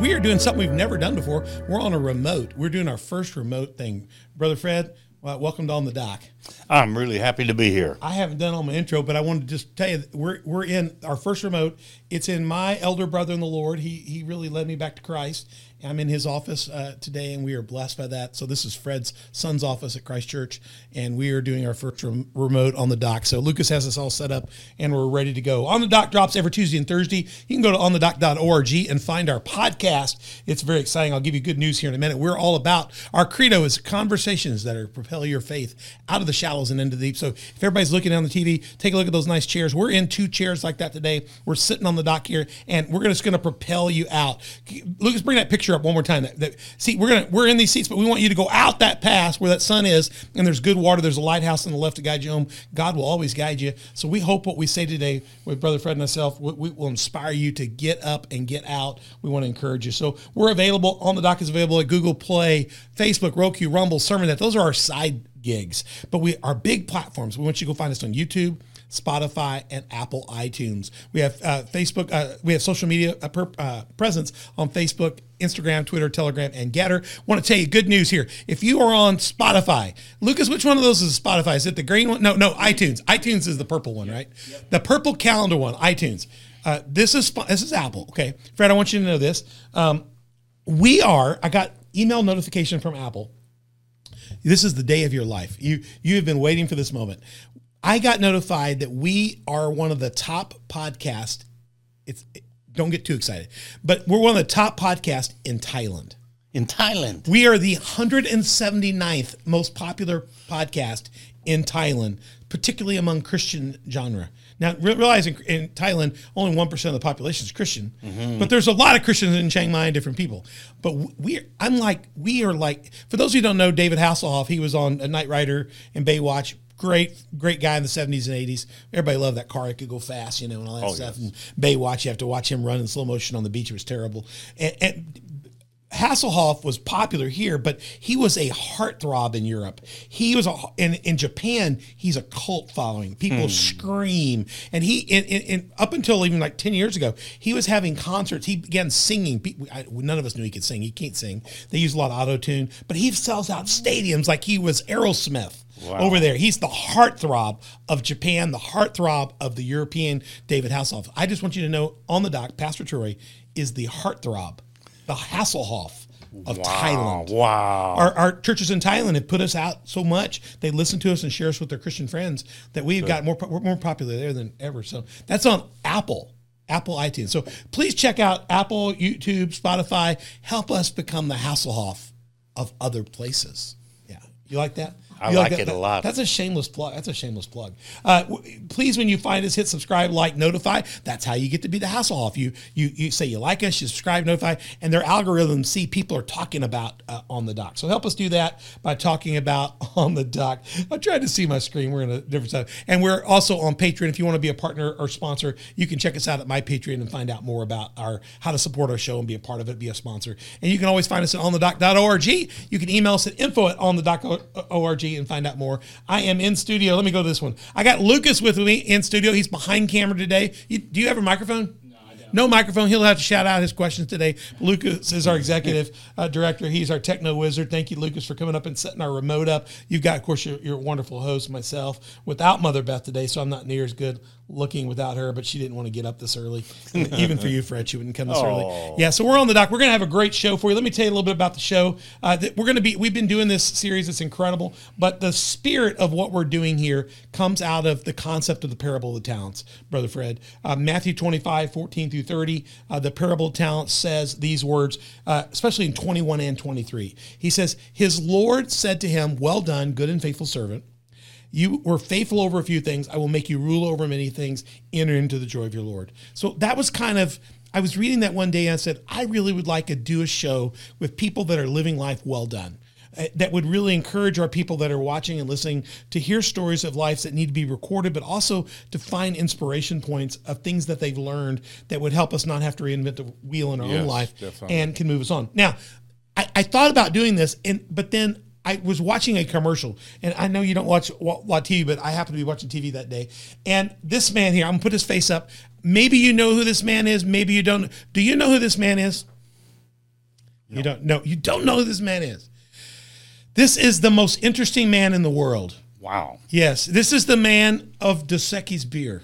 in the studio. We are doing something we've never done before. We're on a remote. We're doing our first remote thing. Brother Fred, uh, welcome to On the Dock. I'm really happy to be here. I haven't done all my intro, but I wanted to just tell you that we're we're in our first remote. It's in my elder brother in the Lord. He he really led me back to Christ. I'm in his office uh, today, and we are blessed by that. So this is Fred's son's office at Christ Church, and we are doing our first rem- remote on the dock. So Lucas has us all set up, and we're ready to go. On the dock drops every Tuesday and Thursday. You can go to onthedock.org and find our podcast. It's very exciting. I'll give you good news here in a minute. We're all about our credo is conversations that are propel your faith out of the shallows and into the deep. So if everybody's looking on the TV, take a look at those nice chairs. We're in two chairs like that today. We're sitting on the dock here, and we're just going to propel you out. Lucas, bring that picture up one more time. That, that see, we're gonna we're in these seats, but we want you to go out that pass where that sun is, and there's good water. There's a lighthouse on the left to guide you home. God will always guide you. So we hope what we say today with Brother Fred and myself, we, we will inspire you to get up and get out. We want to encourage you. So we're available on the dock is available at Google Play, Facebook, Roku, Rumble, Sermon. That those are our side gigs, but we our big platforms. We want you to go find us on YouTube. Spotify and Apple iTunes. We have uh, Facebook. Uh, we have social media uh, per, uh, presence on Facebook, Instagram, Twitter, Telegram, and Gettr. Want to tell you good news here. If you are on Spotify, Lucas, which one of those is Spotify? Is it the green one? No, no, iTunes. iTunes is the purple one, right? Yep. The purple calendar one, iTunes. Uh, this is this is Apple. Okay, Fred, I want you to know this. Um, we are. I got email notification from Apple. This is the day of your life. You you have been waiting for this moment. I got notified that we are one of the top podcasts. It's don't get too excited, but we're one of the top podcasts in Thailand. In Thailand, we are the 179th most popular podcast in Thailand, particularly among Christian genre. Now, realizing in Thailand, only 1% of the population is Christian, mm-hmm. but there's a lot of Christians in Chiang Mai and different people. But we, I'm like, we are like, for those who don't know David Hasselhoff, he was on a Knight Rider and Baywatch great, great guy in the 70s and 80s. Everybody loved that car. It could go fast, you know, and all that oh, stuff. Yes. And Baywatch, you have to watch him run in slow motion on the beach. It was terrible. And, and Hasselhoff was popular here, but he was a heartthrob in Europe. He was a, in in Japan. He's a cult following. People hmm. scream, and he in, in, in, up until even like ten years ago, he was having concerts. He began singing. None of us knew he could sing. He can't sing. They use a lot of auto tune, but he sells out stadiums like he was Aerosmith. Wow. Over there, he's the heartthrob of Japan, the heartthrob of the European David Hasselhoff. I just want you to know on the dock, Pastor Troy is the heartthrob the Hasselhoff of wow, Thailand. Wow. Our, our, churches in Thailand have put us out so much. They listen to us and share us with their Christian friends that we've got more, we're more popular there than ever. So that's on Apple, Apple iTunes. So please check out Apple, YouTube, Spotify. Help us become the Hasselhoff of other places. Yeah. You like that? I like, like it a lot. That's a shameless plug. That's a shameless plug. Uh, w- please, when you find us, hit subscribe, like, notify. That's how you get to be the Hasselhoff. You you you say you like us, you subscribe, notify, and their algorithms see people are talking about uh, on the dock. So help us do that by talking about on the dock. I'm trying to see my screen. We're in a different side, and we're also on Patreon. If you want to be a partner or sponsor, you can check us out at my Patreon and find out more about our how to support our show and be a part of it, be a sponsor. And you can always find us at onthedock.org. You can email us at info at and find out more. I am in studio. Let me go to this one. I got Lucas with me in studio. He's behind camera today. You, do you have a microphone? no microphone. He'll have to shout out his questions today. Lucas is our executive uh, director. He's our techno wizard. Thank you, Lucas, for coming up and setting our remote up. You've got, of course, your, your wonderful host, myself, without Mother Beth today, so I'm not near as good looking without her, but she didn't want to get up this early. Even for you, Fred, she wouldn't come this oh. early. Yeah, so we're on the dock. We're going to have a great show for you. Let me tell you a little bit about the show. Uh, we're going to be, we've been doing this series. It's incredible, but the spirit of what we're doing here comes out of the concept of the parable of the talents, Brother Fred. Uh, Matthew 25, 14 through 30, uh, the parable of talents says these words, uh, especially in 21 and 23. He says, His Lord said to him, Well done, good and faithful servant. You were faithful over a few things. I will make you rule over many things. Enter into the joy of your Lord. So that was kind of, I was reading that one day and I said, I really would like to do a show with people that are living life well done. Uh, that would really encourage our people that are watching and listening to hear stories of lives that need to be recorded, but also to find inspiration points of things that they've learned that would help us not have to reinvent the wheel in our yes, own life definitely. and can move us on. Now, I, I thought about doing this, and but then I was watching a commercial, and I know you don't watch a lot TV, but I happened to be watching TV that day. And this man here, I'm gonna put his face up. Maybe you know who this man is. Maybe you don't. Do you know who this man is? You don't know. You don't know who this man is. This is the most interesting man in the world. Wow. Yes, this is the man of Dos Equis beer.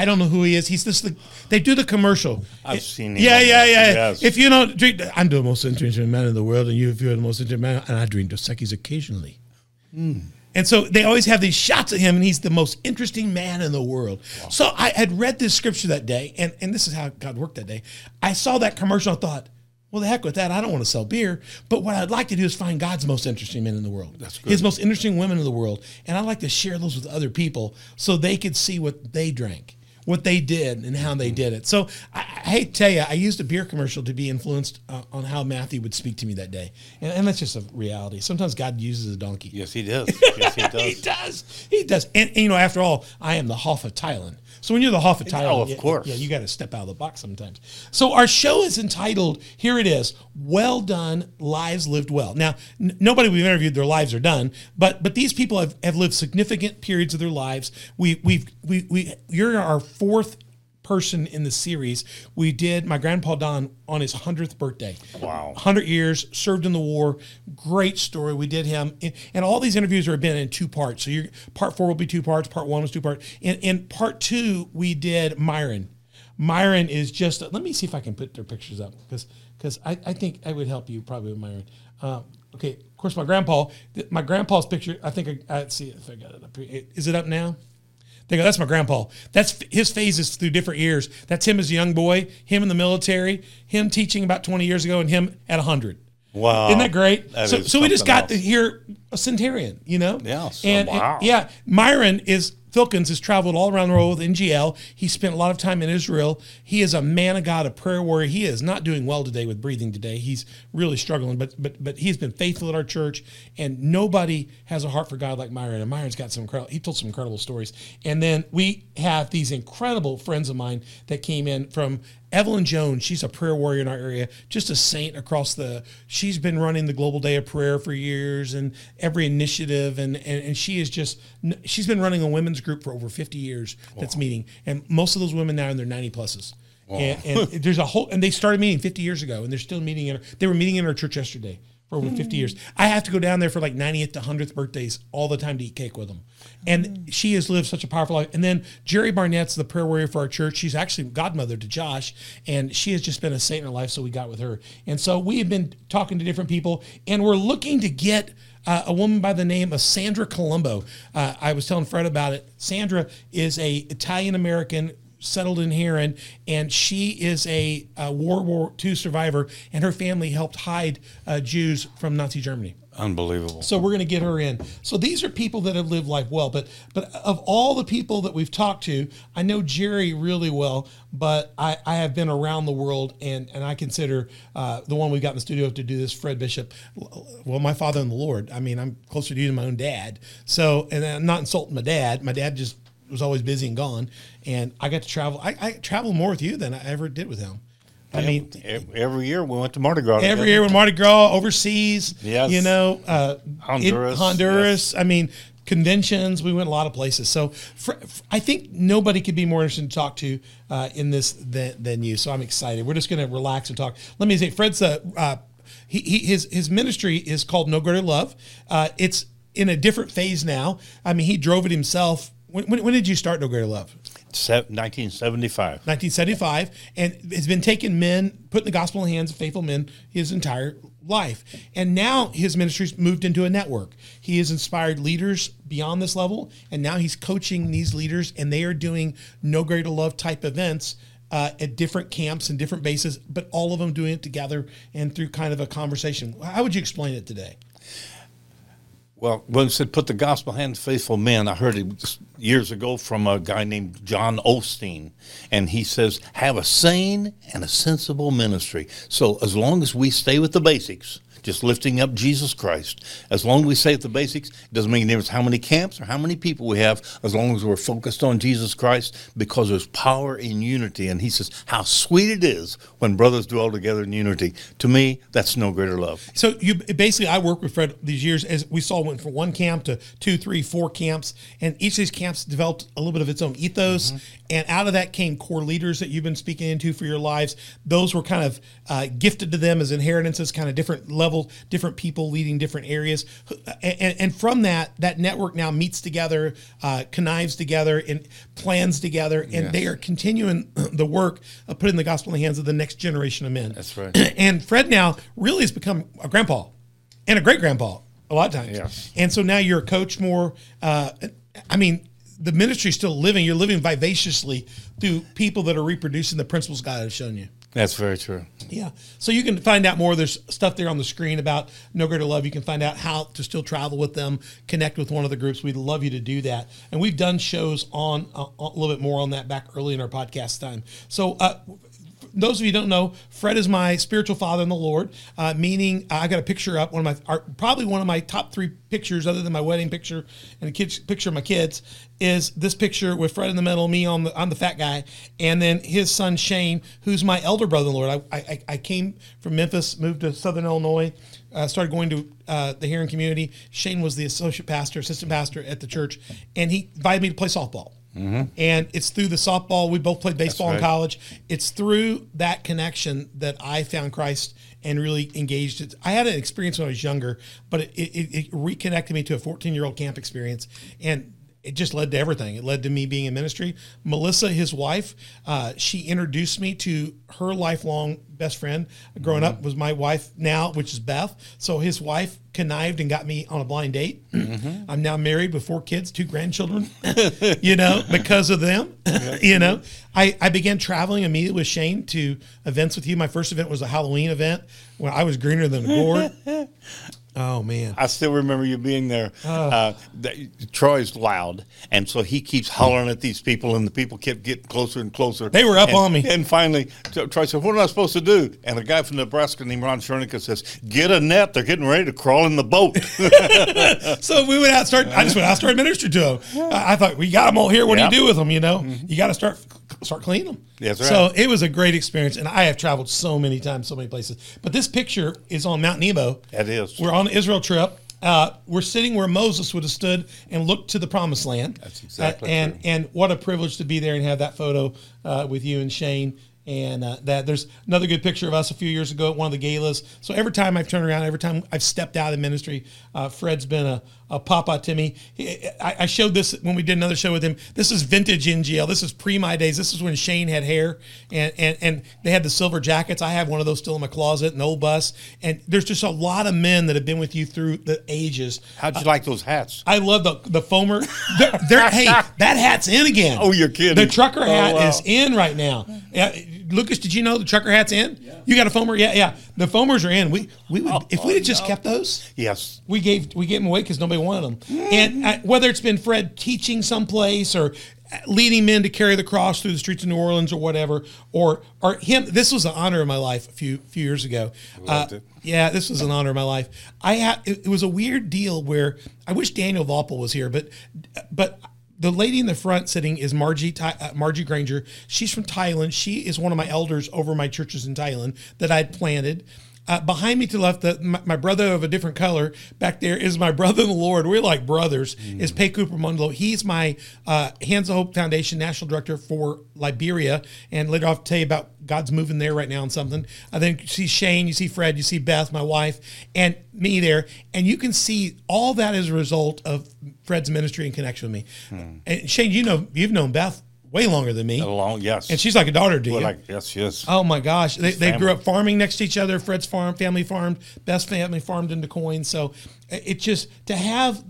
I don't know who he is. He's just the. They do the commercial. I've It- seen him Yeah, yeah, yeah. yes. If you don't drink, I'm the most interesting man in the world, and you, if you're the most interesting man, and I drink Dos Equis occasionally. Hmm. And so they always have these shots of him, and he's the most interesting man in the world. So I had read this scripture that day, and, and this is how God worked that day. I saw that commercial, I thought, well, the heck with that. I don't want to sell beer. But what I'd like to do is find God's most interesting men in the world. His most interesting women in the world. And I'd like to share those with other people so they could see what they drank, what they did, and how they did it. So I, I hate to tell you, I used a beer commercial to be influenced uh, on how Matthew would speak to me that day. And, and that's just a reality. Sometimes God uses a donkey. Yes, he does. Yes, he does. he does. does. He does. And, and, you know, after all, I am the Hoff of Thailand. So when you're the Hoff of oh, Thailand, Oh, of yeah, course. yeah, you got to step out of the box sometimes. So our show is entitled. Here it is. Well done, lives lived well. Now, n- nobody we've interviewed, their lives are done, but but these people have, have lived significant periods of their lives. We we've we we you're our fourth person in the series. We did my grandpa Don on his hundredth birthday. Wow. 100 years, served in the war. Great story. We did him. And, and all these interviews are been in two parts. So you're, part four will be two parts. Part one was two parts. In, in part two, we did Myron. Myron is just, let me see if I can put their pictures up because because I, I think I would help you probably with Myron. Um, okay, of course, my grandpa, my grandpa's picture, I think I, I see if I got it up here. Is it up now? They go, that's my grandpa. That's his phases through different years. That's him as a young boy, him in the military, him teaching about 20 years ago, and him at 100. Wow. Isn't that great? That so, so we just got to hear a centurion, you know? Yeah, so- And, wow. yeah, Myron is, Filkins has traveled all around the world with NGL. He spent a lot of time in Israel. He is a man of God, a prayer warrior. He is not doing well today with breathing today. He's really struggling, but but but he's been faithful at our church, and nobody has a heart for God like Myron. And Myron's got some incredible, he told some incredible stories. And then we have these incredible friends of mine that came in from Evelyn Jones, she's a prayer warrior in our area, just a saint across the. She's been running the Global Day of Prayer for years and every initiative, and and, and she is just. She's been running a women's group for over 50 years that's meeting, and most of those women now are in their 90 pluses. And, and there's a whole, and they started meeting 50 years ago, and they're still meeting in. They were meeting in our church yesterday for over 50 years. Hmm. I have to go down there for like 90th to 100th birthdays all the time to eat cake with them. And she has lived such a powerful life. And then Jerry Barnett's the prayer warrior for our church. She's actually godmother to Josh, and she has just been a saint in her life. So we got with her. And so we have been talking to different people, and we're looking to get uh, a woman by the name of Sandra Colombo. Uh, I was telling Fred about it. Sandra is a Italian American settled in Herrin, and she is a, a World War II survivor, and her family helped hide uh, Jews from Nazi Germany. Unbelievable. So we're going to get her in. So these are people that have lived life well. But but of all the people that we've talked to, I know Jerry really well. But I, I have been around the world, and and I consider uh, the one we've got in the studio to do this, Fred Bishop. Well, my father in the Lord. I mean, I'm closer to you than my own dad. So and I'm not insulting my dad. My dad just was always busy and gone, and I got to travel. I, I travel more with you than I ever did with him. I mean, every year we went to Mardi Gras. every year with Mardi Gras overseas. Yes. You know, uh, Honduras, in Honduras. I mean, conventions. We went a lot of places. So fr- f- I think nobody could be more interesting to talk to uh, in this than, than you. So I'm excited. We're just going to relax and talk. Let me say, Fred's a. Uh, he, he, his his ministry is called No Greater Love. Uh, it's in a different phase now. I mean, he drove it himself. When, when, when did you start No Greater Love? 1975. 1975, and has been taking men, putting the gospel in the hands of faithful men his entire life. And now his ministry's moved into a network. He has inspired leaders beyond this level, and now he's coaching these leaders, and they are doing no greater love type events. Uh, at different camps and different bases, but all of them doing it together and through kind of a conversation. How would you explain it today? Well, when it said put the gospel hands of faithful men, I heard it years ago from a guy named John Osteen. And he says, have a sane and a sensible ministry. So as long as we stay with the basics, just lifting up Jesus Christ. As long as we say at the basics, it doesn't make any difference how many camps or how many people we have, as long as we're focused on Jesus Christ, because there's power in unity. And he says, How sweet it is when brothers dwell together in unity. To me, that's no greater love. So you basically, I worked with Fred these years as we saw went from one camp to two, three, four camps, and each of these camps developed a little bit of its own ethos, mm-hmm. And out of that came core leaders that you've been speaking into for your lives. Those were kind of uh, gifted to them as inheritances, kind of different level, different people leading different areas, and, and from that, that network now meets together, uh, connives together, and plans together, and Yes. they are continuing the work of putting the gospel in the hands of the next generation of men. That's right. and Fred now really has become a grandpa and a great grandpa a lot of times. Yes. And so now you're a coach more. Uh, I mean, the ministry is still living. You're living vivaciously through people that are reproducing the principles God has shown you. That's very true. Yeah. So you can find out more. There's stuff there on the screen about No Greater Love. You can find out how to still travel with them, connect with one of the groups. We'd love you to do that. And we've done shows on uh, a little bit more on that back early in our podcast time. So, uh, those of you don't know, Fred is my spiritual father in the Lord, uh, meaning I got a picture up, one of my, probably one of my top three pictures, other than my wedding picture and a picture of my kids, is this picture with Fred in the middle, me on the, I'm the fat guy, and then his son Shane, who's my elder brother in the Lord. I, I, I came from Memphis, moved to Southern Illinois, uh, started going to uh, the hearing community. Shane was the associate pastor, assistant pastor at the church, and he invited me to play softball. Mm-hmm. And it's through the softball. We both played baseball in college. It's through that connection that I found Christ and really engaged. It. I had an experience when I was younger, but it, it, it reconnected me to a 14 year old camp experience. And it just led to everything. It led to me being in ministry. Melissa, his wife, uh, she introduced me to her lifelong best friend growing up was my wife now, which is Beth. So his wife connived and got me on a blind date. I'm now married with four kids, two grandchildren, you know, because of them. you know, I, I began traveling immediately with Shane to events with you. My first event was a Halloween event where I was greener than a gourd. oh, man. I still remember you being there. Uh, that, Troy's loud, and so he keeps hollering at these people, and the people kept getting closer and closer. They were up And- on me. And finally, Troy said, "What am I supposed to do?" And a guy from Nebraska named Ron Schernicka says, "Get a net. They're getting ready to crawl in the boat." So we went out, start. I just went out, started ministering to them. I I thought we got them all here. What Yep. do you do with them? You know, you got to start start cleaning them. That's So it was a great experience, and I have traveled so many times, so many places. But this picture is on Mount Nebo. That is. We're on the Israel trip. Uh, we're sitting where Moses would have stood and looked to the promised land. That's exactly Uh, and true. and what a privilege to be there and have that photo uh, with you and Shane. And uh, that there's another good picture of us a few years ago at one of the galas. So every time I've turned around, every time I've stepped out of the ministry, uh, Fred's been a, a papa Timmy. He, I, I showed this when we did another show with him. This is vintage NGL. This is pre my days. This is when Shane had hair and, and, and they had the silver jackets. I have one of those still in my closet, an old bus. And there's just a lot of men that have been with you through the ages. How'd you like those hats? I love the the foamer. They're, they're- hey, that hat's in again. Oh, you're kidding. The trucker hat Oh, wow. is in right now. Yeah, Lucas, did you know the trucker hat's in? You got a foamer? Yeah, yeah. The foamers are in. We we would if we'd have just kept those. Yes. We gave we gave them away because nobody wanted them. And uh, whether it's been Fred teaching someplace or leading men to carry the cross through the streets of New Orleans or whatever, or or him. This was an honor of my life a few few years ago. loved Uh, it. yeah, this was an honor of my life. I had it, it was a weird deal where I wish Daniel Valpel was here, but but the lady in the front sitting is Margie uh, Margie Granger. She's from Thailand. She is one of my elders over my churches in Thailand that I'd planted. Uh, behind me to the left, the, my, my brother of a different color back there is my brother in the Lord. We're like brothers. Is Pei Cooper Mundlo. He's my uh, Hands of Hope Foundation national director for Liberia. And later I'll tell you about God's moving there right now and something. And then you see Shane, you see Fred, you see Beth, my wife, and me there. And you can see all that as a result of Fred's ministry and connection with me. And Shane, you know, you've known Beth way longer than me. Along. Yes. And she's like a daughter to you. Like yes, yes. Oh my gosh, they, they grew up farming next to each other. Fred's farm, family farmed, best family farmed in Coin. So it it just to have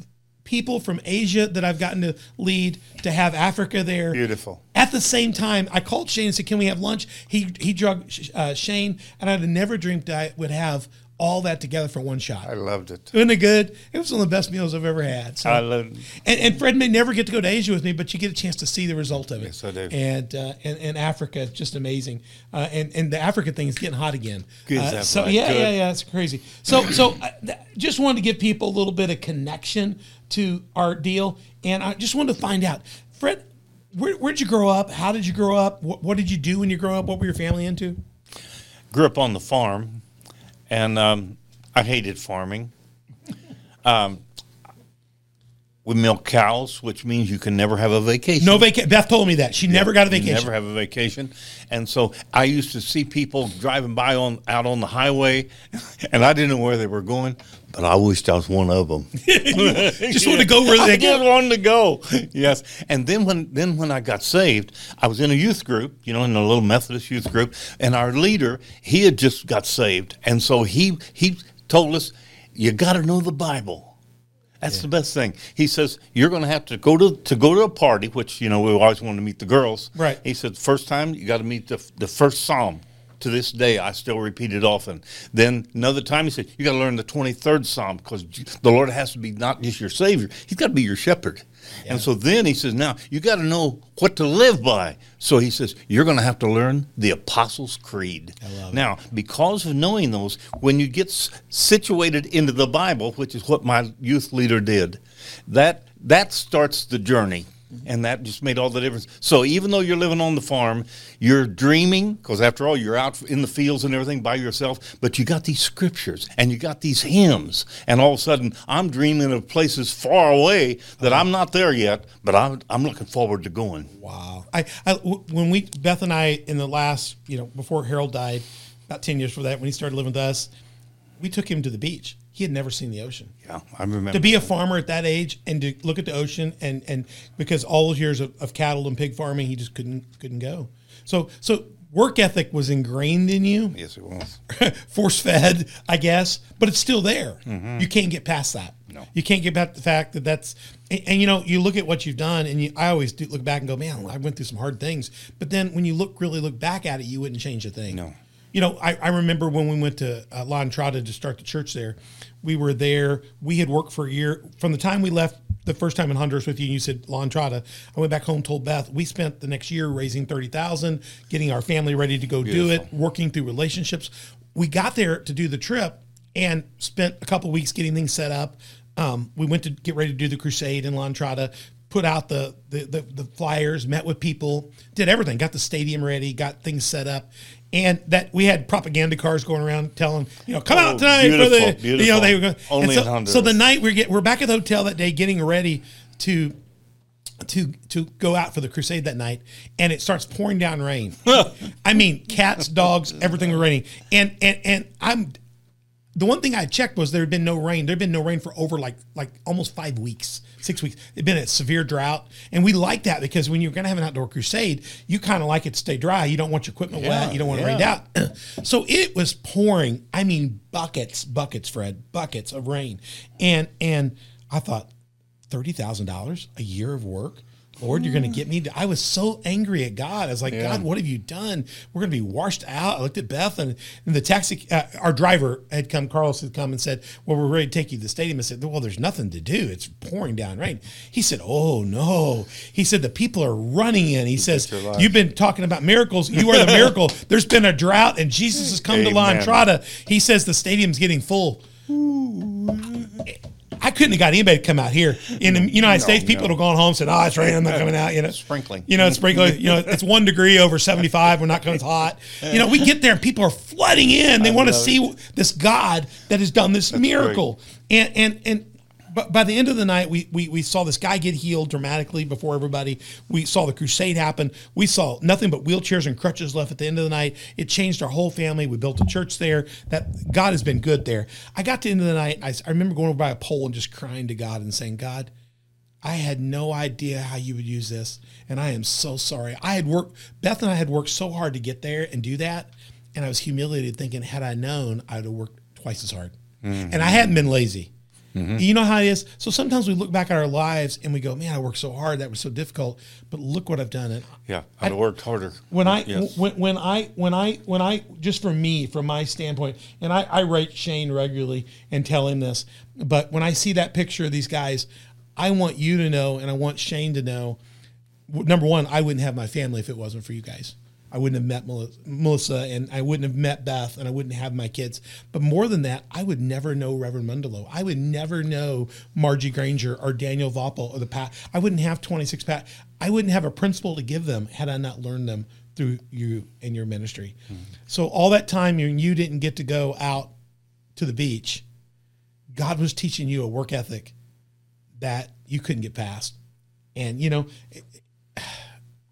people from Asia that I've gotten to lead, to have Africa there. Beautiful. At the same time, I called Shane and said, "Can we have lunch?" He he drug uh, Shane, and I'd never dreamed I would have all that together for one shot. I loved it. Isn't it good? It was one of the best meals I've ever had. So, I loved it. and, and Fred may never get to go to Asia with me, but you get a chance to see the result of it. Yes, I do. And uh, and, and Africa, just amazing. Uh, and and the Africa thing is getting hot again. Good, Uh, so right. yeah, Good. yeah, yeah, it's crazy. So so uh, th- just wanted to give people a little bit of connection to our deal, and I just wanted to find out, Fred, where where'd you grow up? How did you grow up? What, what did you do when you grew up? What were your family into? Grew up on the farm, and um, I hated farming. Um, we milk cows, which means you can never have a vacation. No vacation. Beth told me that she never got a vacation. Never have a vacation, and so I used to see people driving by on out on the highway, and I didn't know where they were going, but I wished I was one of them. Just wanted to go where they I just wanted to go. Yes, and then when then when I got saved, I was in a youth group, you know, in a little Methodist youth group, and our leader he had just got saved, and so he he told us, you got to know the Bible. That's the best thing. He says you're going to have to go to to go to a party, which you know we always want to meet the girls. Right. He said first time you got to meet the the first psalm. To this day, I still repeat it often. Then another time, he said you got to learn the 23rd psalm because the Lord has to be not just your Savior; He's got to be your shepherd. And so then he says, now you got to know what to live by. So he says you're going to have to learn the Apostles' Creed. love it. now, because of knowing those, when you get situated into the Bible, which is what my youth leader did, that that starts the journey. And that just made all the difference. So even though you're living on the farm, you're dreaming because after all, you're out in the fields and everything by yourself. But you got these scriptures and you got these hymns, and all of a sudden, I'm dreaming of places far away that I'm not there yet, but I'm I'm looking forward to going. Wow. I, I when we Beth and I in the last you know before Harold died, about ten years before that when he started living with us, we took him to the beach. He had never seen the ocean. Yeah, I remember. To be a farmer at that age and to look at the ocean and and because all those years of, of cattle and pig farming, he just couldn't couldn't go. So so work ethic was ingrained in you, yes, it was. force fed, I guess, but it's still there. Mm-hmm. You can't get past that. No. you can't get past the fact that that's. And, and, you know, you look at what you've done, and you, I always do look back and go, man, I went through some hard things. But then when you look really look back at it, you wouldn't change a thing. No. You know, I, I remember when we went to uh, La Entrada to start the church there. We were there. We had worked for a year from the time we left the first time in Honduras with you. and You said La Entrada. I went back home, told Beth we spent the next year raising thirty thousand, getting our family ready to go do it, working through relationships. We got there to do the trip and spent a couple weeks getting things set up. Um, we went to get ready to do the crusade in La Entrada put out the, the the the flyers, met with people, did everything, got the stadium ready, got things set up, and that we had propaganda cars going around telling you know come Oh, out tonight for the beautiful, you know they were going Only so, in Honduras. so the night we get we're back at the hotel that day getting ready to to to go out for the crusade that night and it starts pouring down rain i mean cats dogs everything was raining and and and i'm the one thing I checked was there had been no rain. There had been no rain for over like like almost five weeks, six weeks. It'd been a severe drought, and we like that because when you're going to have an outdoor crusade, you kind of like it to stay dry. You don't want your equipment Yeah, wet. You don't want it rained yeah. out. so it was pouring. I mean, buckets, buckets, Fred, buckets of rain, and and I thought thirty thousand dollars a year of work. Lord, you're going to get me. I was so angry at God. I was like, God, what have you done? We're going to be washed out. I looked at Beth and, and the taxi, uh, our driver had come, Carlos had come and said, Well, we're ready to take you to the stadium. I said, Well, there's nothing to do. It's pouring down rain. He said, Oh, no. He said, The people are running in. He says. You've been talking about miracles. You are the miracle. There's been a drought and Jesus has come to La Amen. Entrada. He says, The stadium's getting full. I couldn't have got anybody to come out here. In the United States, people no. would have gone home and said, "Oh, it's raining. I'm not coming out." You know, Sprinkling. You know, it's sprinkling. You know, it's one degree over 75. We're not going. It's hot. You know, we get there and people are flooding in. They want to see this God that has done this miracle. And and and. But by the end of the night, we, we we saw this guy get healed dramatically before everybody. We saw the crusade happen. We saw nothing but wheelchairs and crutches left at the end of the night. It changed our whole family. We built a church there. That God has been good there. I got to the end of the night. I, I remember going over by a pole and just crying to God and saying, God, I had no idea how you would use this, and I am so sorry. I had worked. Beth and I had worked so hard to get there and do that, and I was humiliated, thinking, had I known, I'd have worked twice as hard. Mm. And I hadn't been lazy. Mm-hmm. You know how it is. So sometimes we look back at our lives and we go, "Man, I worked so hard. That was so difficult." But look what I've done. It. Yeah, I'd have worked harder. when I Yes. when, when I when I when I just for me from my standpoint, and I, I write Shane regularly and tell him this, but when I see that picture of these guys, I want you to know, and I want Shane to know. Number one, I wouldn't have my family if it wasn't for you guys. I wouldn't have met Melissa, and I wouldn't have met Beth, and I wouldn't have my kids. But more than that, I would never know Reverend Mundelo. I would never know Margie Granger or Daniel Voppel or the Pat. I wouldn't have 26 Pat. I wouldn't have a principle to give them had I not learned them through you and your ministry. Hmm. So all that time you didn't get to go out to the beach, God was teaching you a work ethic that you couldn't get past. And you know,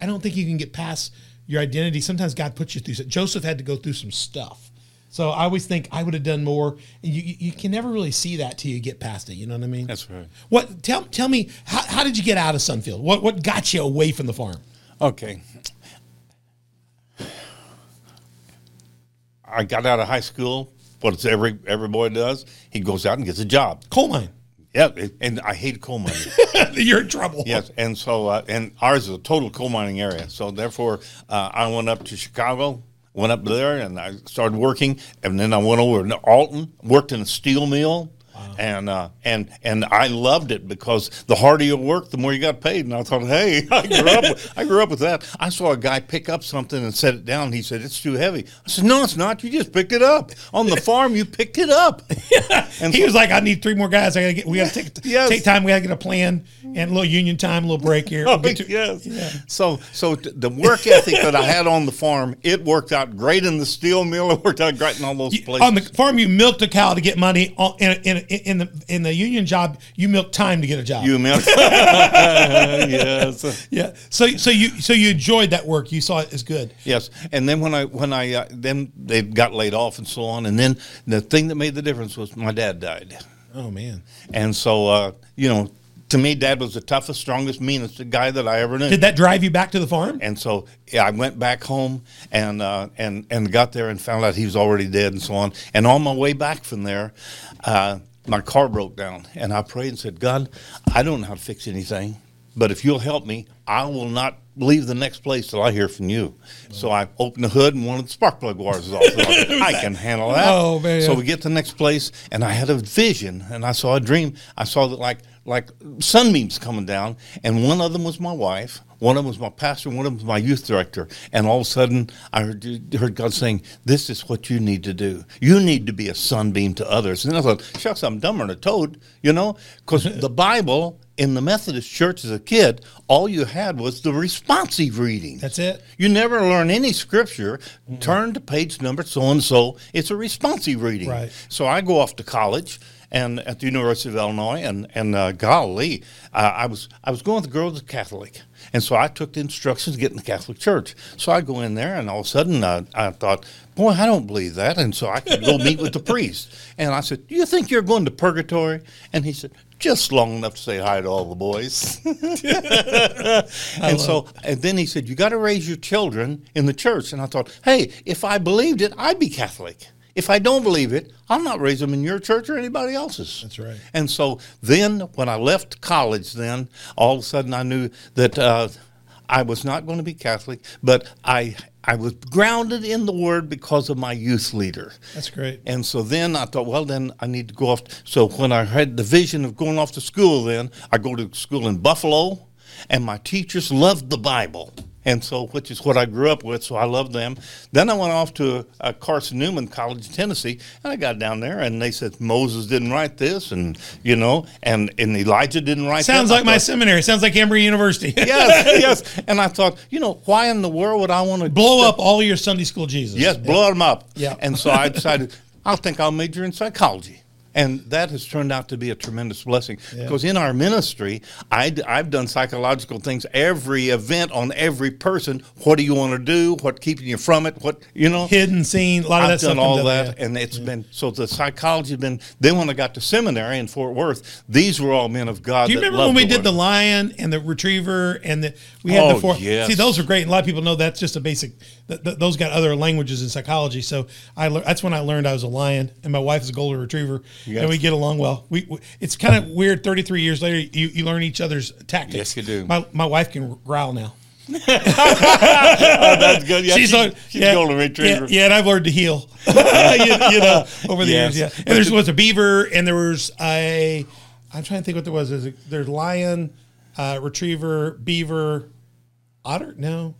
I don't think you can get past your identity. Sometimes God puts you through. Joseph had to go through some stuff. So I always think I would have done more. And you, you you can never really see that till you get past it. You know what I mean? That's right. What tell tell me how, how did you get out of Sunfield? What what got you away from the farm? Okay. I got out of high school. What every every boy does, he goes out and gets a job. Coal mine. Yeah, and I hate coal mining. You're in trouble. yes, and so uh, and ours is a total coal mining area. So therefore, uh, I went up to Chicago, went up there, and I started working. And then I went over to Alton, worked in a steel mill. And uh, and and I loved it because the harder you worked, the more you got paid. And I thought, hey, I grew up with, I grew up with that. I saw a guy pick up something and set it down. He said it's too heavy. I said, no, it's not. You just picked it up on the farm. You picked it up. And he so- was like, "I need three more guys. I gotta get. We gotta take Yes. take time. We gotta get a plan and a little union time, a little break here. We'll get to- yes. So, so t- the work ethic that I had on the farm, it worked out great in the steel mill. It worked out great in all those You- places. on the farm, you milked a cow to get money. On, in, in, in the in the union job, you milked time to get a job. you meant yes, yeah. So so you so you enjoyed that work. You saw it as good. yes. And then when I when I uh, then they got laid off and so on. And then the thing that made the difference was my dad died. Oh man. And so uh, you know, to me, dad was the toughest, strongest, meanest guy that I ever knew. Did that drive you back to the farm? And so yeah, I went back home and uh, and and got there and found out he was already dead and so on. And on my way back from there, uh, my car broke down, and I prayed and said, God, I don't know how to fix anything, but if you'll help me, I will not leave the next place till I hear from you. So I opened the hood and one of the spark plug wires was off. So I, I can handle that. Oh, man. So we get to the next place, and I had a vision, and I saw a dream. I saw that like like sunbeams coming down, and one of them was my wife, one of them was my pastor, one of them was my youth director, and all of a sudden I heard, heard God saying, "This is what you need to do. You need to be a sunbeam to others." And I thought, "Shucks, I'm dumber than a toad," you know, because the Bible. In the Methodist church as a kid, all you had was the responsive reading. That's it. You never learn any scripture. Turn to page number so and so. It's a responsive reading. Right. So I go off to college and at the University of Illinois, and and uh, golly, uh, I was I was going with the girls Catholic, and so I took the instructions to get in the Catholic Church. So I go in there, and all of a sudden uh, I thought, boy, I don't believe that, and so I could go meet with the priest, and I said, do you think you're going to purgatory? And he said. Just long enough to say hi to all the boys. and so, and then he said, You got to raise your children in the church. And I thought, Hey, if I believed it, I'd be Catholic. If I don't believe it, I'll not raise them in your church or anybody else's. That's right. And so then, when I left college, then all of a sudden I knew that uh, I was not going to be Catholic, but I I was grounded in the Word because of my youth leader. That's great. And so then I thought, well, then I need to go off. So when I had the vision of going off to school, then I go to school in Buffalo, and my teachers loved the Bible. And so, which is what I grew up with, so I loved them. Then I went off to uh, Carson Newman College in Tennessee, and I got down there, and they said Moses didn't write this, and you know, and, and Elijah didn't write. Sounds that. Like my seminary. Sounds like Emory University. yes, yes. And I thought, you know, why in the world would I want to Blow up all your Sunday school Jesus. Yes, blow them up. Yeah. And so I decided, I think I'll major in psychology. And that has turned out to be a tremendous blessing because in our ministry, I, have done psychological things. Every event on every person. What do you want to do? What keeping you from it? What you know? Hidden scene. A lot of I've that done stuff. all that, yeah. and it's been so. The psychology has been. Then when I got to seminary in Fort Worth, these were all men of God. Do you remember when we the did the lion and the retriever and the we had Oh, the four? yes. See, those are great. And a lot of people know that's just a basic th- th- those got other languages in psychology. So I lear- that's when I learned I was a lion, and my wife is a golden retriever, Yes. and we get along well. We, we it's kind of weird. Thirty three years later, you, you learn each other's tactics. Yes, you do. My my wife can growl now. Oh, that's good. Yeah, she's, a- she's a golden retriever. Yeah, yeah, and I've learned to heal. you, you know, over the Yes. years. Yeah, and there's was a beaver, and there was a. I'm trying to think what there was. There's, a, there's lion, uh, retriever, beaver, otter. No,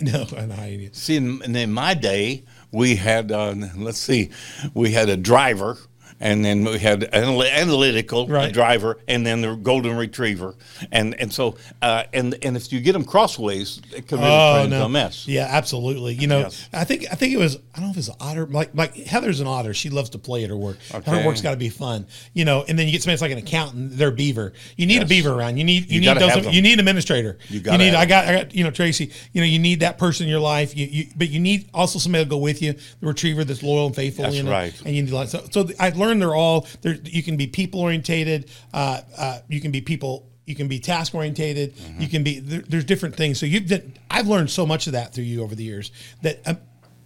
No, not hyena. See, in, in my day, we had, uh, let's see, we had a driver, and then we had an analytical Right. driver, and then the golden retriever, and and so uh, and and if you get them crossways, it turn into a mess. Oh, Yeah, absolutely. You know, Yes. I think I think it was I don't know if it's an otter. Like like Heather's an otter. She loves to play at her work. Okay. Her work's got to be fun. You know, and then you get somebody that's like an accountant. They're beaver. You need a beaver around. You need you, You need those. You need an administrator. You You, need. I got I got you know Tracy. You know you need that person in your life. You, you but you need also somebody to go with you. The retriever that's loyal and faithful. That's you know, right. And you need like so. So I learned they're all. There you can be people orientated. Uh, uh, you can be people you can be task orientated Mm-hmm. you can be there, there's different things so you've been, i've learned so much of that through you over the years that um,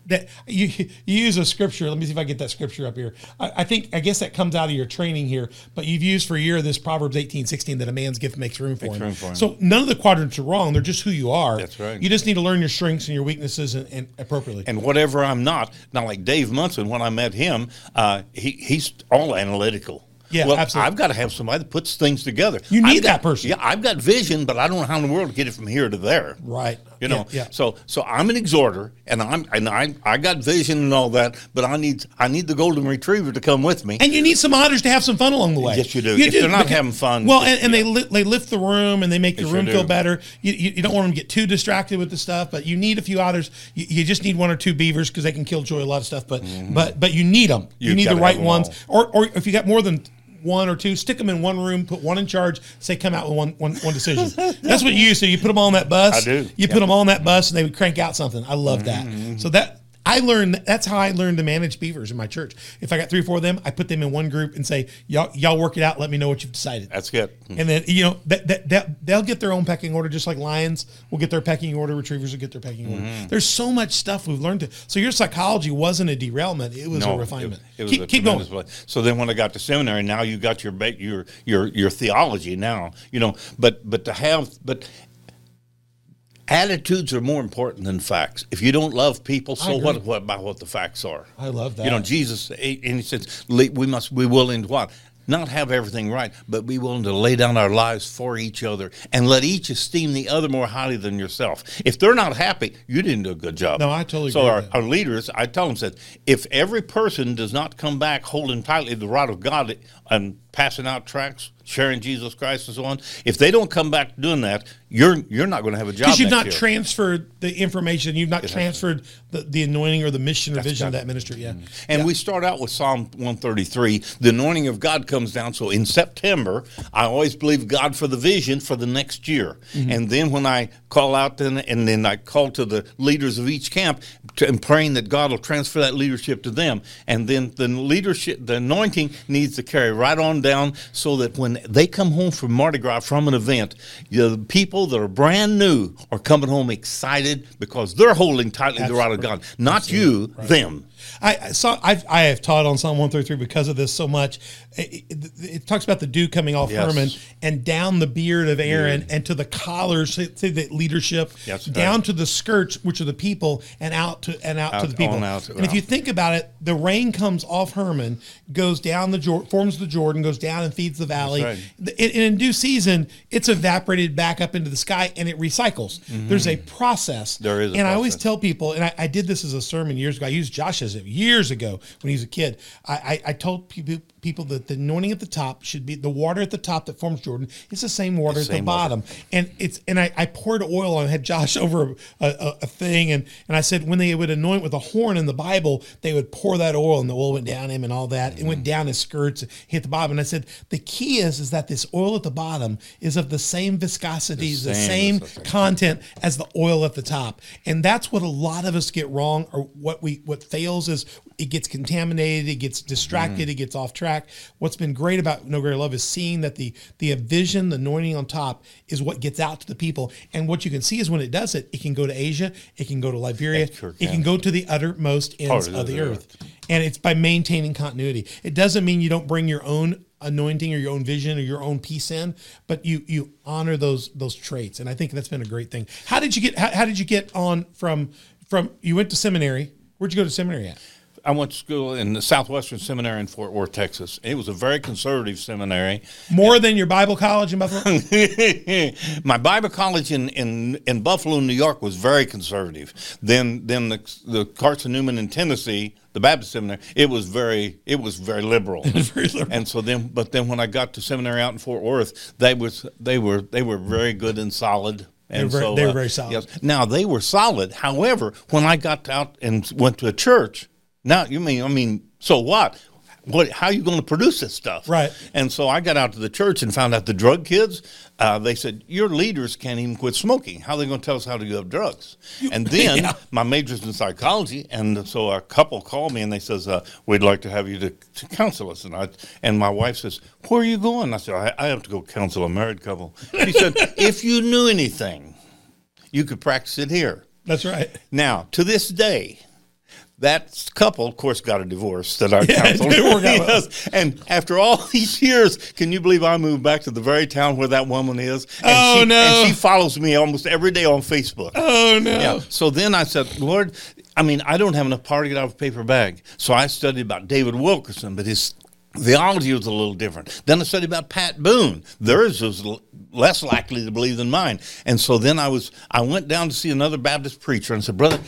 that you you use a scripture let me see if i get that scripture up here I, I think i guess that comes out of your training here but you've used for a year this proverbs 18 16 that a man's gift makes room for him room for him. so none of the quadrants are wrong they're just who you are That's right. you just need to learn your strengths and your weaknesses and, and appropriately And whatever I'm not, not like Dave Munson. When I met him, uh, he he's all analytical. Yeah, well, absolutely. I've got to have somebody that puts things together. You need got- that person. Yeah, I've got vision, but I don't know how in the world to get it from here to there. right You know, yeah, yeah. so so I'm an exhorter, and I'm and I I got vision and all that, but I need I need the golden retriever to come with me. And you need some otters to have some fun along the way. Yes, you do. You If they're not because- having fun, well, and, and they li- they lift the room and they make the room feel better. You, you, you don't want them to get too distracted with the stuff, but you need a few otters. You, you just need one or two beavers because they can kill joy a lot of stuff. But mm-hmm. but but you need them. You You've need the right ones. Or or if you got more than one or two, stick them in one room, put one in charge, say come out with one one, one decision. That's what you used to. You put them all on that bus. I do. You Yeah. put them all on that bus and they would crank out something. I love that. Mm-hmm, mm-hmm. So that I learned that's how I learned to manage beavers in my church. If I got three or four of them, I put them in one group and say, "Y'all, y'all work it out. Let me know what you've decided." That's good. and then you know that, that, that they'll get their own pecking order, just like lions will get their pecking order. Retrievers will get their pecking order. Mm-hmm. There's so much stuff we've learned. To, so your psychology wasn't a derailment; it was a refinement. It, it was keep a keep going. play. So then, when I got to seminary, now you got your your your your theology now. You know, but but to have but attitudes are more important than facts. If you don't love people, so what, what about what the facts are? I love that. You know. Jesus, and he says, we must be willing to what? Not have everything right, but be willing to lay down our lives for each other and let each esteem the other more highly than yourself. If they're not happy, you didn't do a good job. No, I totally So agree our, our leaders, I tell them, said, if every person does not come back holding tightly the rod of God and passing out tracts, sharing Jesus Christ and so on, if they don't come back doing that, you're you're not going to have a job. Because you've not year. transferred the information, you've not transferred the, the anointing or the mission or vision of that ministry. Yeah, And we start out with Psalm 133. The anointing of God comes down. So in September, I always believe God for the vision for the next year. Mm-hmm. And then when I call out, then and then I call to the leaders of each camp, to, and praying that God will transfer that leadership to them. And then the leadership, the anointing needs to carry right on down, so that when they come home from Mardi Gras from an event, the people that are brand new are coming home excited because they're holding tightly the rod of God, not you, them. I saw. I've, I have taught on Psalm one thirty three because of this so much. It, it, it talks about the dew coming off Yes. Hermon and down the beard of Aaron and to the collars, say, say the leadership, right. down to the skirts, which are the people, and out to and out, to the people. out, and if you think about it, the rain comes off Hermon, goes down the forms the Jordan, goes down and feeds the valley. right. And in due season, it's evaporated back up into the sky and it recycles. There's a process. Mm-hmm. There is and I always tell people, and I, I did this as a sermon years ago. I used Josh as it years ago when he was a kid. I, I, I told people people that the anointing at the top should be the water at the top that forms Jordan. It's the same water It's at the same water. bottom, and it's and I, I poured oil on. Had Josh over a, a, a thing, and and I said when they would anoint with a horn in the Bible, they would pour that oil, and the oil went down him and all that. It Mm-hmm. went down his skirts, hit the bottom. And I said the key is is that this oil at the bottom is of the same viscosity, the same- the same. content as the oil at the top and that's what a lot of us get wrong or what we what fails is it gets contaminated it gets distracted it gets off track track. What's been great about No Greater Love is seeing that the the vision, the anointing on top, is what gets out to the people. And what you can see is when it does it, it can go to Asia, it can go to Liberia, It can. go to the uttermost ends of the earth. And it's by maintaining continuity. It doesn't mean you don't bring your own anointing or your own vision or your own peace in, but you you honor those those traits. And I think that's been a great thing. How did you get how, how did you get on from from you went to seminary? Where'd you go to seminary at? I went to school in the Southwestern Seminary in Fort Worth, Texas. It was a very conservative seminary. More than your Bible college in Buffalo? My Bible college in, in, in Buffalo, New York, was very conservative. Then then the the Carson Newman in Tennessee, the Baptist seminary, it was very it was very liberal. very liberal. And so then, but then when I got to seminary out in Fort Worth, they was they were they were very good and solid. And were very- so, they were uh, very solid. Yes. Now they were solid. However, when I got out and went to a church, now you mean I mean, so what? What? How are you going to produce this stuff? Right. And so I got out to the church and found out the drug kids. Uh, they said your leaders can't even quit smoking. How are they going to tell us how to give up drugs? And then Yeah. my major's in psychology, and so a couple called me and they says uh, we'd like to have you to, to counsel us. And I and my wife says, where are you going? I said I, I have to go counsel a married couple. She said, if you knew anything, you could practice it here. That's right. Now, to this day, that couple, of course, got a divorce that I Yeah, it counseled. didn't work out well. Yes. And after all these years, can you believe I moved back to the very town where that woman is? And Oh, she, no. And she follows me almost every day on Facebook. Oh no. Yeah. So then I said, Lord, I mean, I don't have enough power to get out of a paper bag. So I studied about David Wilkerson, but his theology was a little different. Then I studied about Pat Boone. Theirs was l- less likely to believe than mine. And so then I was, I went down to see another Baptist preacher and said, Brother,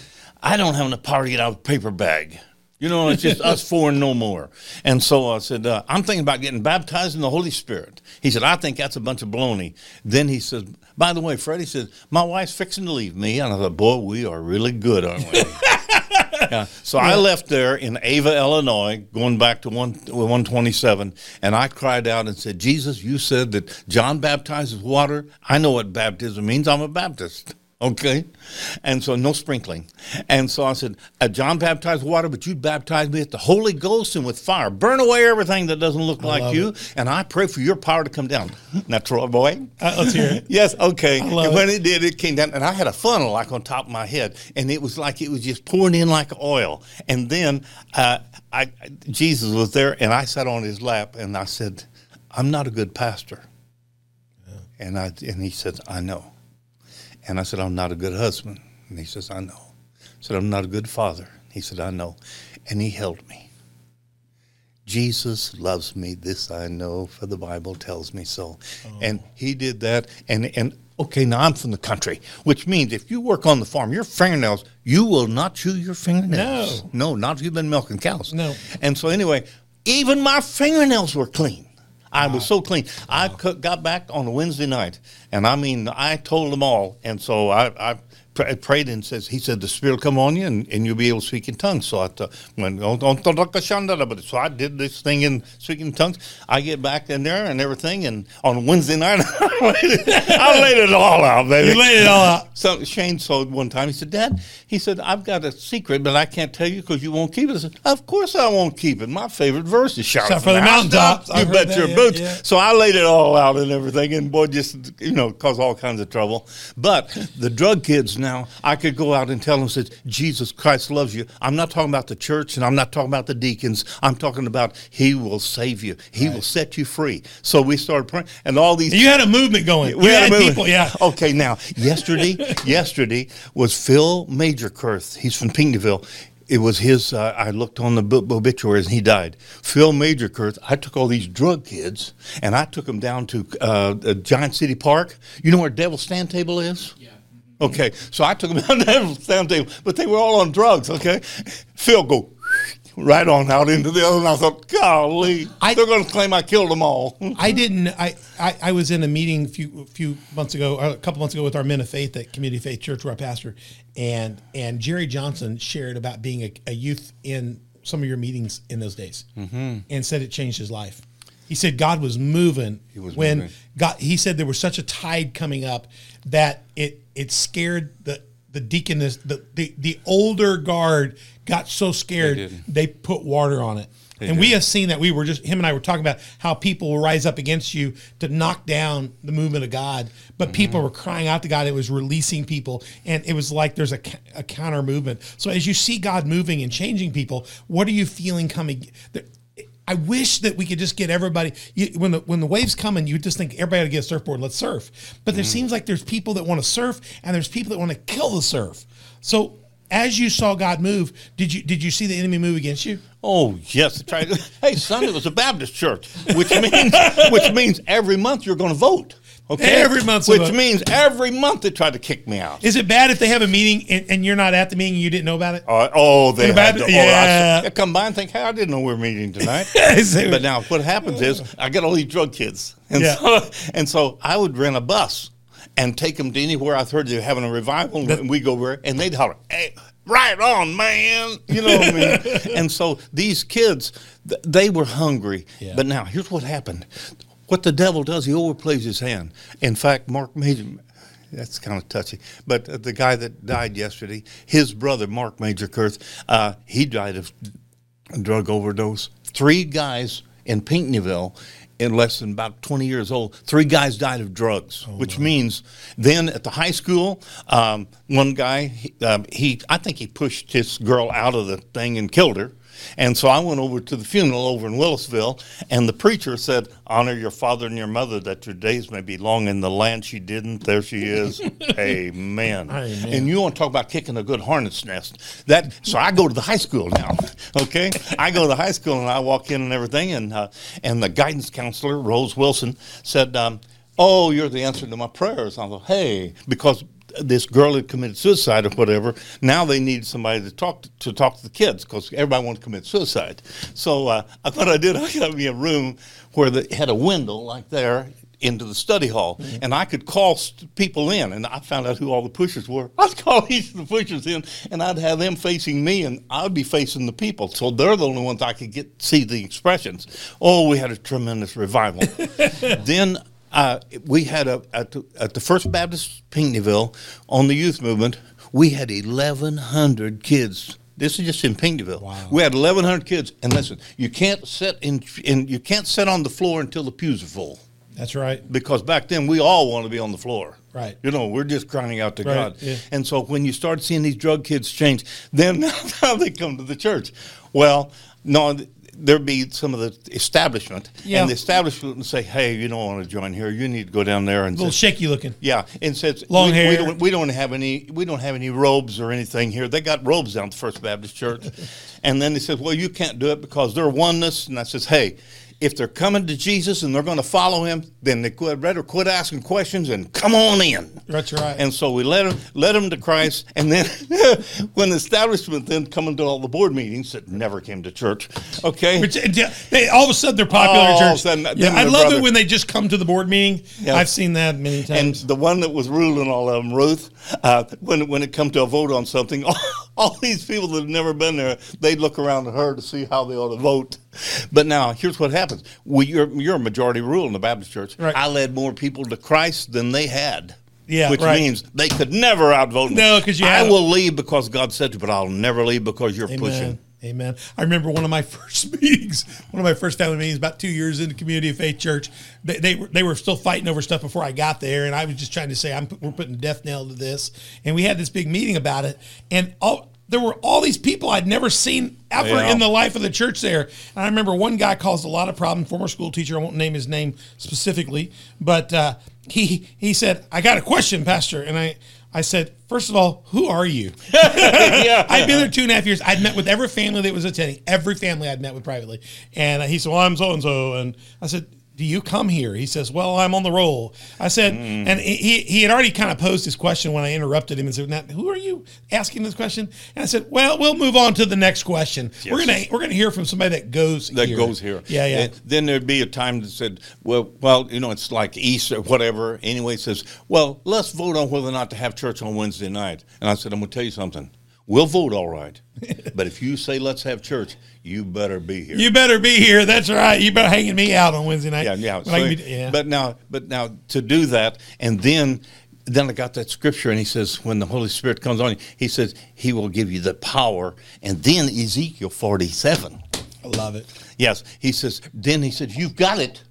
I don't have enough power to get out of a paper bag. You know, it's just us four and no more. And so I said, uh, I'm thinking about getting baptized in the Holy Spirit. He said, I think that's a bunch of baloney. Then he said, by the way, Freddie said, my wife's fixing to leave me. And I thought, boy, we are really good, aren't we? yeah. So I left there in Ava, Illinois, going back to one, 127, and I cried out and said, Jesus, you said that John baptizes water. I know what baptism means. I'm a Baptist. Okay. And so no sprinkling. And so I said, uh, John baptized with water, but you baptize me with the Holy Ghost and with fire. Burn away everything that doesn't look like love you. And I pray for your power to come down. Now, Troy boy. Uh, let's hear it. Yes, okay. And when it did, it came down, and I had a funnel like on top of my head, and it was like it was just pouring in like oil. And then uh, I, Jesus was there, and I sat on his lap, and I said, "I'm not a good pastor." And I and he said, "I know." And I said, "I'm not a good husband." And he says, "I know." I said, "I'm not a good father." He said, "I know." And he held me. Jesus loves me. This I know, for the Bible tells me so. Oh. And he did that. And and okay, now I'm from the country, which means if you work on the farm, your fingernails, you will not chew your fingernails. No. no, not if you've been milking cows. No. And so anyway, even my fingernails were clean. I was uh-huh. so clean. I uh-huh. got back on a Wednesday night, and I mean, I told them all. And so I, I pr- prayed and says, he said, the Spirit will come on you, and, and you'll be able to speak in tongues. So I thought, when, oh, so I did this thing in speaking in tongues. I get back in there and everything, and on Wednesday night, I laid it, I laid it all out, baby. You laid it all out. So Shane told one time, he said, Dad, he said, I've got a secret, but I can't tell you because you won't keep it. I said, Of course I won't keep it. My favorite verse is shout for the mountaintops. You bet that, your yeah, boots. yeah. So I laid it all out and everything, and boy, just, you know, caused all kinds of trouble. But the drug kids now, I could go out and tell them, said, Jesus Christ loves you. I'm not talking about the church and I'm not talking about the deacons. I'm talking about He will save you, He will set you free. So we started praying, and all these You had a movement going. we had had movie. people, yeah. Okay, now yesterday, yesterday was Phil Major Majorkirth. He's from Pinckneyville. It was his. Uh, I looked on the obituaries and he died. Phil Major Majorkirth. I took all these drug kids and I took them down to uh, Giant City Park. You know where Devil's Stand Table is? Yeah. Okay, so I took them down Stand Table, but they were all on drugs. Okay, Phil go. Right on out into the other, and I thought, golly, I- they're going to claim I killed them all. I didn't. I, I, I was in a meeting a few few months ago, a couple months ago, with our men of faith at Community Faith Church, where I pastor, and and Jerry Johnson shared about being a, a youth in some of your meetings in those days, Mm-hmm. and said it changed his life. He said God was moving He was when moving. God. He said there was such a tide coming up that it it scared the the deaconess, the, the the older guard got so scared They they, put water on it. and we have seen that. We were just him and I were talking about how people will rise up against you to knock down the movement of God, but Mm-hmm. people were crying out to God. It was releasing people, and it was like there's a, a counter movement. So as you see God moving and changing people, what are you feeling coming? I wish that we could just get everybody you, when the when the waves coming, you just think everybody to get a surfboard, let's surf. But there mm-hmm. seems like there's people that want to surf and there's people that want to kill the surf. So as you saw God move, did you did you see the enemy move against you? Oh yes, hey, Sunday was a Baptist church, which means which means every month you're going to vote. Okay, Every month's a which vote. means every month they tried to kick me out. Is it bad if they have a meeting and, and you're not at the meeting and you didn't know about it? Uh, oh, they had to, oh, yeah. s- I come by and think, hey, I didn't know we were meeting tonight. But now what happens is I got all these drug kids, and Yeah. so and so I would rent a bus and take them to anywhere I heard they were having a revival, and we go over and they'd holler, "Hey, right on, man!" You know what I mean? and so these kids, th- they were hungry. Yeah. But now here's what happened: what the devil does, he overplays his hand. In fact, Mark Major. That's kind of touchy. But uh, the guy that died yesterday, his brother, Mark Major Kurth, uh, he died of drug overdose. Three guys in Pinckneyville, in less than about 20 years old, three guys died of drugs, which means then at the high school, um, one guy, he, um, he, I think he pushed this girl out of the thing and killed her. And so I went over to the funeral over in Willisville, and the preacher said, Honor your father and your mother that your days may be long in the land she didn't. There she is. Amen. Amen. And you want to talk about kicking a good hornet's nest. That so I go to the high school now. Okay, I go to the high school and I walk in and everything, and uh, and the guidance counselor Rose Wilson said, um, "Oh, you're the answer to my prayers." I thought, "Hey," because this girl had committed suicide or whatever. Now they need somebody to talk to, to talk to the kids because everybody wants to commit suicide. So uh, I thought I did. I got me a room where they had a window like there into the study hall, and I could call st- people in, and I found out who all the pushers were. I'd call each of the pushers in, and I'd have them facing me, and I'd be facing the people. So they're the only ones I could get see the expressions. Oh, we had a tremendous revival. then uh, we had a at the, at the First Baptist Pinckneyville on the youth movement. We had eleven hundred kids. This is just in Pinckneyville. Wow. We had eleven hundred kids, and listen, you can't sit in, in you can't sit on the floor until the pews are full That's right. because back then we all want to be on the floor. Right. You know, we're just crying out to Right, God. yeah. And so when you start seeing these drug kids change, then now they come to the church. Well, no, there'd be some of the establishment, Yeah. and the establishment would say, "Hey, you don't want to join here. You need to go down there and." A little say- shaky looking. yeah, and says Long we, hair. We don't, we don't have any. We don't have any robes or anything here. They got robes down at the First Baptist Church, and then they says, "Well, you can't do it because they're oneness." And I says, "Hey, if they're coming to Jesus and they're going to follow Him, then they could better quit asking questions and come on in." That's right. And so we led them, led them to Christ, and then when the establishment then coming to all the board meetings that never came to church, okay, Which, they, all of a sudden they're popular All in of a church. sudden, yeah, I love brother. it when they just come to the board meeting. Yeah. I've seen that many times. And the one that was ruling all of them, Ruth, uh, when when it come to a vote on something, all, all these people that have never been there, they'd look around at her to see how they ought to vote. But now, here's what happens: we, you're, you're a majority rule in the Baptist church. Right. I led more people to Christ than they had. Yeah, which right. means they could never outvote me. No, 'cause you I will leave because God said to, but I'll never leave because you're Amen. pushing. Amen. I remember one of my first meetings, one of my first family meetings, about two years into Community of Faith Church. They, they were they were still fighting over stuff before I got there, and I was just trying to say, I'm we're putting a death nail to this. And we had this big meeting about it, and all there were all these people I'd never seen ever Yeah. in the life of the church there. And I remember one guy caused a lot of problem. Former school teacher, I won't name his name specifically, but uh, he he said, "I got a question, Pastor," and I. I said, first of all, who are you? yeah. I'd been there two and a half years. I'd met with every family that was attending, every family I'd met with privately. And he said, Well, I'm so and so. And I said, Do you come here? He says, Well, I'm on the roll. I said, mm. and he, he had already kind of posed his question when I interrupted him and said, now, Who are you asking this question? And I said, Well, we'll move on to the next question. We're gonna we're gonna hear from somebody that goes that here. goes here. Yeah, yeah. And then there'd be a time that said, well, well, you know, it's like Easter, whatever. Anyway, says, well, let's vote on whether or not to have church on Wednesday night. And I said, I'm going to tell you something. We'll vote all right, but if you say let's have church, you better be here. you better be here. That's right. You better hanging me out on Wednesday night. yeah, yeah. So- yeah. But now, but now to do that, and then then I got that scripture, and he says, when the Holy Spirit comes on you, he says, he will give you the power. And then Ezekiel 47. I love it. Yes, he says, then he says, you've got it.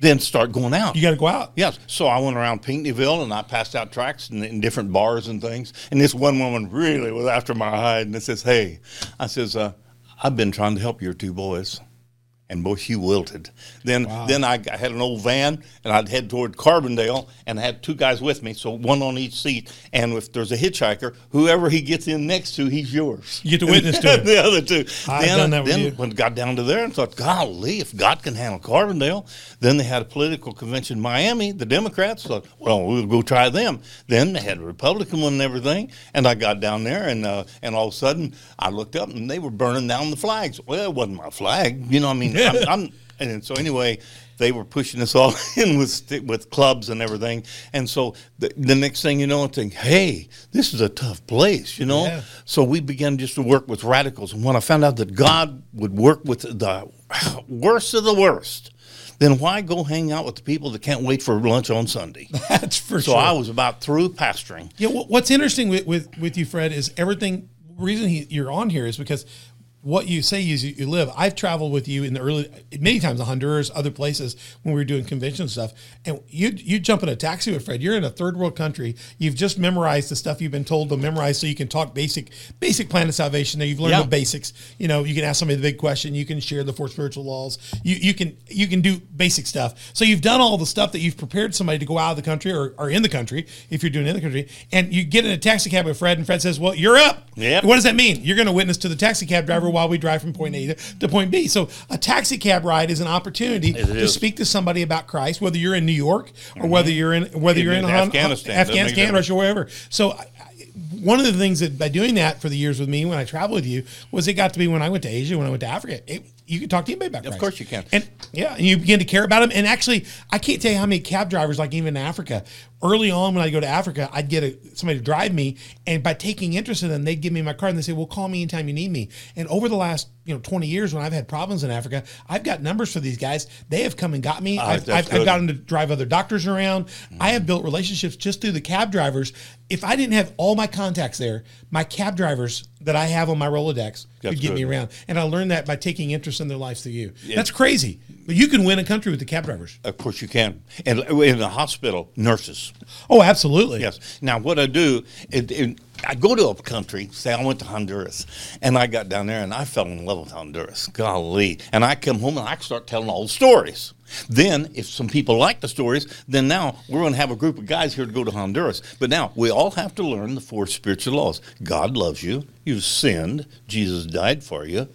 Then start going out. You got to go out. Yes. So I went around Pinckneyville and I passed out tracts in, in different bars and things. And this one woman really was after my hide and it says, Hey, I says, uh, I've been trying to help your two boys. And boy, she wilted. Then, Wow. then I, I had an old van, and I'd head toward Carbondale, and I had two guys with me, so one on each seat. And if there's a hitchhiker, whoever he gets in next to, he's yours. You get to witness to it. the other two. I've then, done that with then you. when I got down to there and thought, golly, if God can handle Carbondale, then they had a political convention in Miami. The Democrats thought, well, we'll go try them. Then they had a Republican one and everything. And I got down there, and uh, and all of a sudden, I looked up and they were burning down the flags. Well, it wasn't my flag, you know. I mean, I'm, I'm and so anyway. They were pushing us all in with with clubs and everything, and so the, the next thing you know, I think, "Hey, this is a tough place," you know. Yeah. So we began just to work with radicals. And when I found out that God would work with the worst of the worst, then why go hang out with the people that can't wait for lunch on Sunday? That's for so sure. So I was about through pastoring. Yeah, what's interesting with, with, with you, Fred, is everything. Reason he, you're on here is because what you say is you, live. I've traveled with you in the early, many times to Honduras, other places when we were doing convention stuff, and you you jump in a taxi with Fred. You're in a third world country. You've just memorized the stuff you've been told to memorize, so you can talk basic basic plan of salvation. Now you've learned Yeah. the basics. You know, you can ask somebody the big question. You can share the four spiritual laws. You you can you can do basic stuff. So you've done all the stuff that you've prepared somebody to go out of the country or, or in the country if you're doing in the country, and you get in a taxi cab with Fred, and Fred says, "Well, you're up." Yep. What does that mean? You're going to witness to the taxi cab driver while we drive from point A to, to point B. So a taxi cab ride is an opportunity It to is. speak to somebody about Christ, whether you're in New York or whether mm-hmm. you're in whether you're in In Afghanistan, Afghanistan. Russia, wherever. So. One of the things that by doing that for the years with me when I traveled with you was it got to be when I went to Asia, when I went to Africa, it, you could talk to anybody about Christ. Of course you can. And yeah, and you begin to care about them. And actually, I can't tell you how many cab drivers, like even in Africa, early on when I go to Africa, I'd get a, somebody to drive me, and by taking interest in them, they'd give me my card and they say, "Well, call me anytime you need me." And over the last you know 20 years, when I've had problems in Africa, I've got numbers for these guys. They have come and got me. Ah, I've, that's I've, I've got them to drive other doctors around. I have built relationships just through the cab drivers. If I didn't have all my contacts there, my cab drivers that I have on my Rolodex could That's get me good. around. And I learned that by taking interest in their lives through you. That's crazy. But you can win a country with the cab drivers. Of course you can. And in the hospital, nurses. Oh, absolutely. Yes. Now, what I do, it, it, I go to a country, say I went to Honduras, and I got down there and I fell in love with Honduras. Golly. And I come home and I start telling all the stories. Then, if some people like the stories, then now we're going to have a group of guys here to go to Honduras. But now we all have to learn the four spiritual laws. God loves you. You've sinned. Jesus died for you.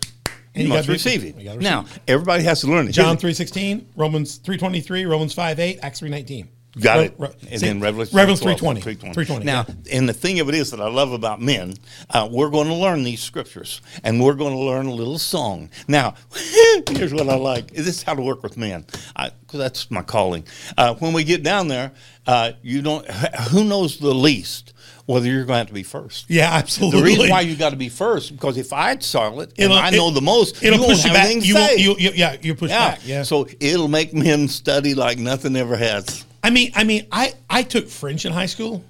And you, you must be- receive it. gotta Now, everybody has to learn it. John Here's- 3.16, Romans 3.23, Romans 5.8, Acts 3.19. Got it. re- and see, then Revelation, Revelation 3.20. 320. 320. Now, and the thing of it is that I love about men, uh, we're going to learn these scriptures, and we're going to learn a little song. Now, here's what I like. This is how to work with men, because that's my calling. Uh, when we get down there, uh, you don't. Who knows the least whether you're going to have to be first? yeah, absolutely. The reason why you got to be first because if I saw it and It'll- I know it- the most, it'll you won't push you back. You you, you, yeah, you push yeah. back. Yeah. So it'll make men study like nothing ever has. I mean, I mean, I, I took French in high school.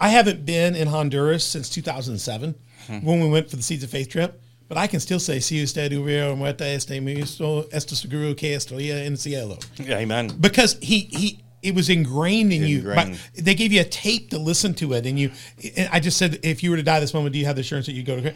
I haven't been in Honduras since 2007 Hmm. when we went for the Seeds of Faith trip. But I can still say, si usted hubiera muerto este mismo, esto seguro que estaría en el cielo. Yeah, amen. Because he, he, it was ingrained in you. Ingrained. But they gave you a tape to listen to it, and you. And I just said, if you were to die this moment, do you have the assurance that you go to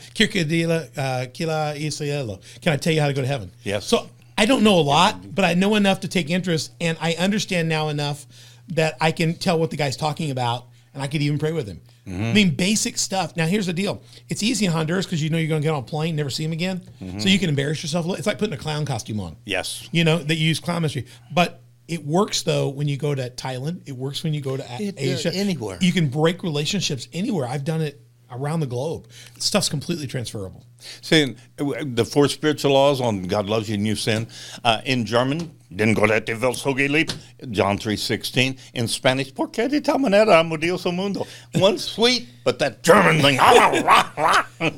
uh, Kila y cielo? Can I tell you how to go to heaven? Yes. So I don't know a lot, but I know enough to take interest, and I understand now enough that I can tell what the guy's talking about, and I could even pray with him. I mean, basic stuff. Now, here's the deal: it's easy in Honduras because you know you're going to get on a plane, never see him again, so you can embarrass yourself. a little. It's like putting a clown costume on. Yes. You know that you use clown mystery, but. It works though when you go to Thailand. It works when you go to It, uh, Asia. anywhere. You can break relationships anywhere. I've done it around the globe. Stuff's completely transferable. Saying the four spiritual laws on God loves you and you sin. Uh, in German, den Gott Welt so geliebt, John three sixteen. In Spanish, por qué de tal manera amo Dios el mundo. One sweet, but that German thing. Ah, ah, ah.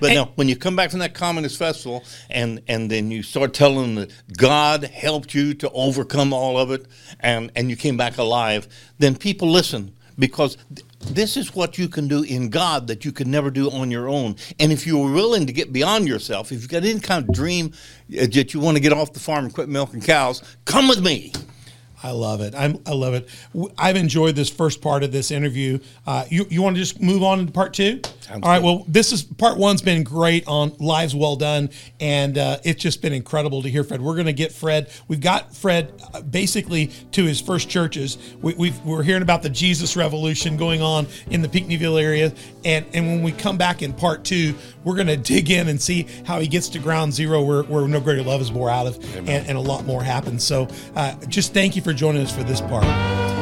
but no, when you come back from that communist festival and and then you start telling them that God helped you to overcome all of it, and and you came back alive, then people listen because this is what you can do in God that you could never do on your own. And if you're willing to get beyond yourself, if you've got any kind of dream that you want to get off the farm and quit milking cows, come with me. I love it. I'm, I love it. I've enjoyed this first part of this interview. Uh, you you want to just move on to part two? Sounds All right. good. Well, this is part one's been great on lives well done, and uh, it's just been incredible to hear Fred. We're going to get Fred. We've got Fred uh, basically to his first churches. We, we've, we're hearing about the Jesus revolution going on in the Pinckneyville area, and and when we come back in part two, we're going to dig in and see how he gets to ground zero, where, where no greater love is more out of, and, and a lot more happens. So, uh, just thank you for joining us for this part.